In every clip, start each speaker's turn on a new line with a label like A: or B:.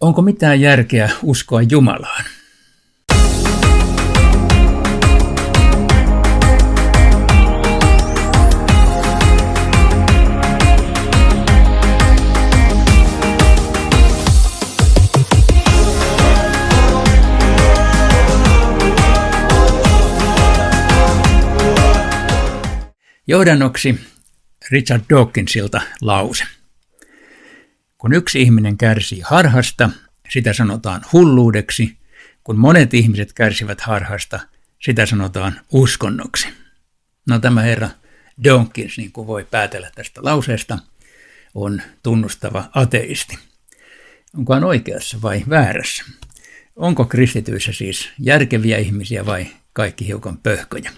A: Onko mitään järkeä uskoa Jumalaan? Johdannoksi Richard Dawkinsilta lause. Kun yksi ihminen kärsii harhasta, sitä sanotaan hulluudeksi. Kun monet ihmiset kärsivät harhasta, sitä sanotaan uskonnoksi. No tämä herra Dawkins, niin kuin voi päätellä tästä lauseesta, on tunnustava ateisti. Onko hän oikeassa vai väärässä? Onko kristityissä siis järkeviä ihmisiä vai kaikki hiukan pöhköjä?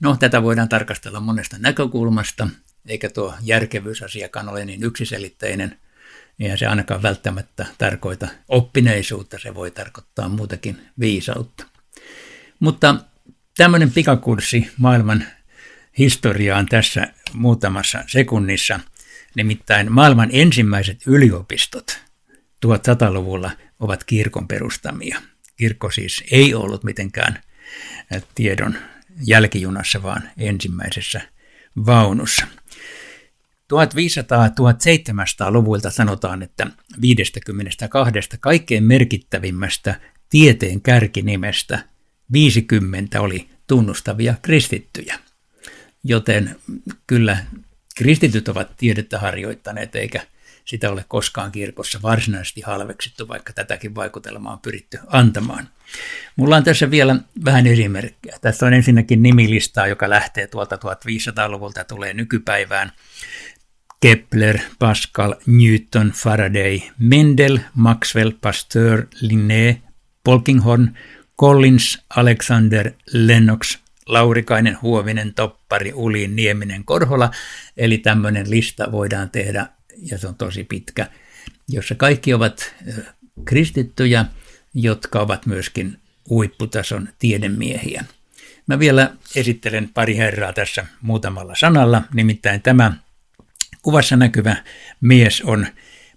A: No, tätä voidaan tarkastella monesta näkökulmasta, eikä tuo järkevyysasiakaan ole niin yksiselitteinen. Eihän se ainakaan välttämättä tarkoita oppineisuutta, se voi tarkoittaa muutakin viisautta. Mutta tämmöinen pikakurssi maailman historiaan tässä muutamassa sekunnissa, nimittäin maailman ensimmäiset yliopistot 1100-luvulla ovat kirkon perustamia. Kirkko siis ei ollut mitenkään tiedon jälkijunassa, vaan ensimmäisessä vaunussa. 1500-1700-luvulta sanotaan, että 52 kaikkein merkittävimmästä tieteen kärkinimestä 50 oli tunnustavia kristittyjä. Joten kyllä kristityt ovat tiedettä harjoittaneet, eikä sitä ole koskaan kirkossa varsinaisesti halveksittu, vaikka tätäkin vaikutelmaa on pyritty antamaan. Mulla on tässä vielä vähän esimerkkejä. Tässä on ensinnäkin nimilistaa, joka lähtee tuolta 1500-luvulta ja tulee nykypäivään. Kepler, Pascal, Newton, Faraday, Mendel, Maxwell, Pasteur, Linné, Polkinghorn, Collins, Alexander, Lennox, Laurikainen, Huovinen, Toppari, Ulin, Nieminen, Korhola. Eli tämmöinen lista voidaan tehdä ja se on tosi pitkä, jossa kaikki ovat kristittyjä, jotka ovat myöskin huipputason tiedemiehiä. Mä vielä esittelen pari herraa tässä muutamalla sanalla, nimittäin tämä kuvassa näkyvä mies on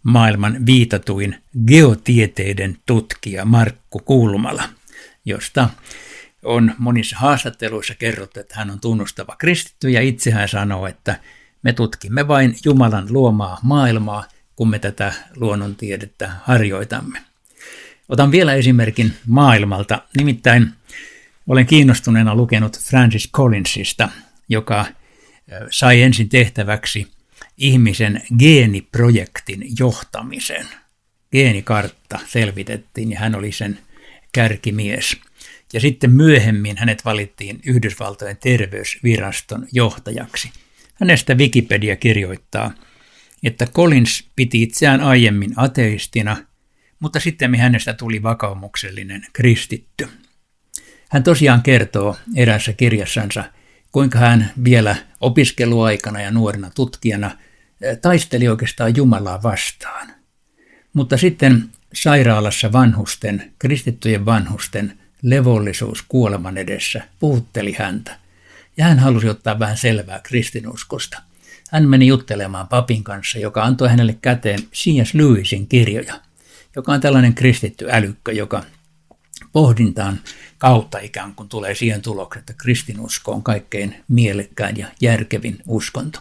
A: maailman viitatuin geotieteiden tutkija Markku Kulmala, josta on monissa haastatteluissa kerrottu, että hän on tunnustava kristitty ja itse hän sanoo, että me tutkimme vain Jumalan luomaa maailmaa, kun me tätä luonnontiedettä harjoitamme. Otan vielä esimerkin maailmalta. Nimittäin olen kiinnostuneena lukenut Francis Collinsista, joka sai ensin tehtäväksi ihmisen geeniprojektin johtamisen. Geenikartta selvitettiin ja hän oli sen kärkimies. Ja sitten myöhemmin hänet valittiin Yhdysvaltojen terveysviraston johtajaksi – Hänestä Wikipedia kirjoittaa, että Collins piti itseään aiemmin ateistina, mutta sitten hänestä tuli vakaumuksellinen kristitty. Hän tosiaan kertoo erässä kirjassansa, kuinka hän vielä opiskeluaikana ja nuorena tutkijana taisteli oikeastaan Jumalaa vastaan. Mutta sitten sairaalassa vanhusten, kristittyjen vanhusten levollisuus kuoleman edessä puhutteli häntä – ja hän halusi ottaa vähän selvää kristinuskosta. Hän meni juttelemaan papin kanssa, joka antoi hänelle käteen C.S. Lewisin kirjoja, joka on tällainen kristitty älykkö, joka pohdintaan kautta ikään kuin tulee siihen tulokseen, että kristinusko on kaikkein mielekkäin ja järkevin uskonto.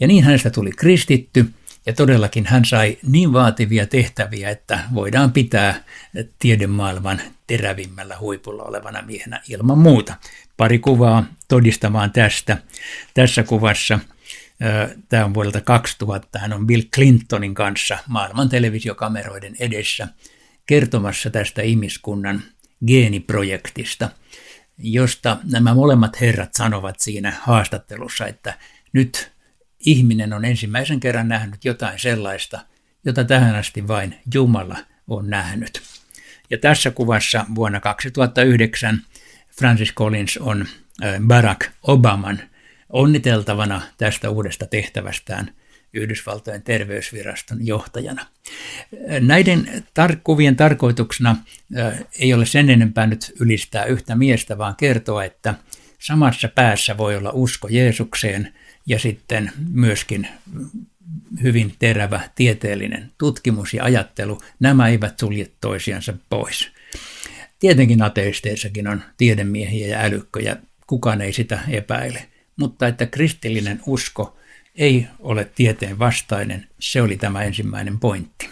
A: Ja niin hänestä tuli kristitty, ja todellakin hän sai niin vaativia tehtäviä, että voidaan pitää tiedemaailman terävimmällä huipulla olevana miehenä ilman muuta. Pari kuvaa todistamaan tästä. Tässä kuvassa Tämä on vuodelta 2000. Hän on Bill Clintonin kanssa maailman televisiokameroiden edessä kertomassa tästä ihmiskunnan geeniprojektista, josta nämä molemmat herrat sanovat siinä haastattelussa, että nyt ihminen on ensimmäisen kerran nähnyt jotain sellaista, jota tähän asti vain Jumala on nähnyt. Ja tässä kuvassa vuonna 2009 Francis Collins on Barack Obaman onniteltavana tästä uudesta tehtävästään Yhdysvaltojen terveysviraston johtajana. Näiden tar- kuvien tarkoituksena ei ole sen enempää nyt ylistää yhtä miestä, vaan kertoa, että samassa päässä voi olla usko Jeesukseen – ja sitten myöskin hyvin terävä tieteellinen tutkimus ja ajattelu, nämä eivät sulje toisiansa pois. Tietenkin ateisteissakin on tiedemiehiä ja älykköjä, kukaan ei sitä epäile, mutta että kristillinen usko ei ole tieteen vastainen, se oli tämä ensimmäinen pointti.